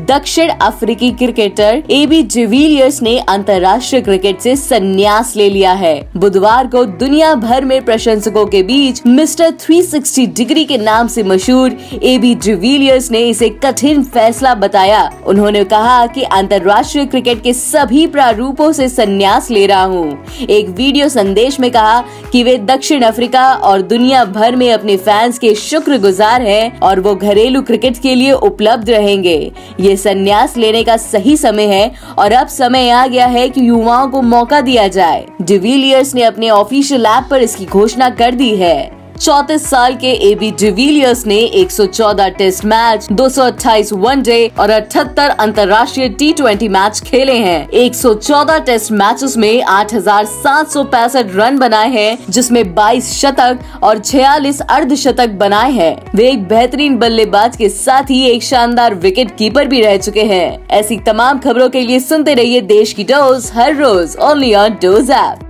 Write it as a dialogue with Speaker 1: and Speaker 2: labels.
Speaker 1: दक्षिण अफ्रीकी cricketer A B de Villiers ने अंतर्राष्ट्रीय क्रिकेट से संन्यास ले लिया है। बुधवार को दुनिया भर में प्रशंसकों के बीच मिस्टर 360 डिग्री के नाम से मशहूर ए बी ने इसे कठिन फैसला बताया। उन्होंने कहा कि अंतर्राष्ट्रीय क्रिकेट के सभी प्रारूपों से संन्यास ले रहा हूँ। एक वीडियो संदेश में कहा कि वे दक्षिण अफ्रीका और दुनिया भर में अपने फैंस के शुक्रगुजार हैं और वो घरेलू क्रिकेट के लिए उपलब्ध रहेंगे। ये संन्यास लेने का सही समय है और अब समय आ गया है कि युवाओं को मौका दिया जाए। डिविलियर्स ने अपने ऑफिशियल ऐप पर इसकी घोषणा कर दी है। चौतीस साल के ए बी डिविलियर्स ने 114 टेस्ट मैच 228 वनडे और 78 अंतर्राष्ट्रीय टी ट्वेंटी मैच खेले हैं। 114 टेस्ट मैचेस में आठ हज़ार सात सौ पैंसठ रन बनाए हैं, जिसमें 22 शतक और 46 अर्धशतक बनाए हैं। वे एक बेहतरीन बल्लेबाज के साथ ही एक शानदार विकेट कीपर भी रह चुके हैं। ऐसी तमाम खबरों के लिए सुनते रहिए देश की डोज, हर रोज ओनली ऑन डोज ऐप।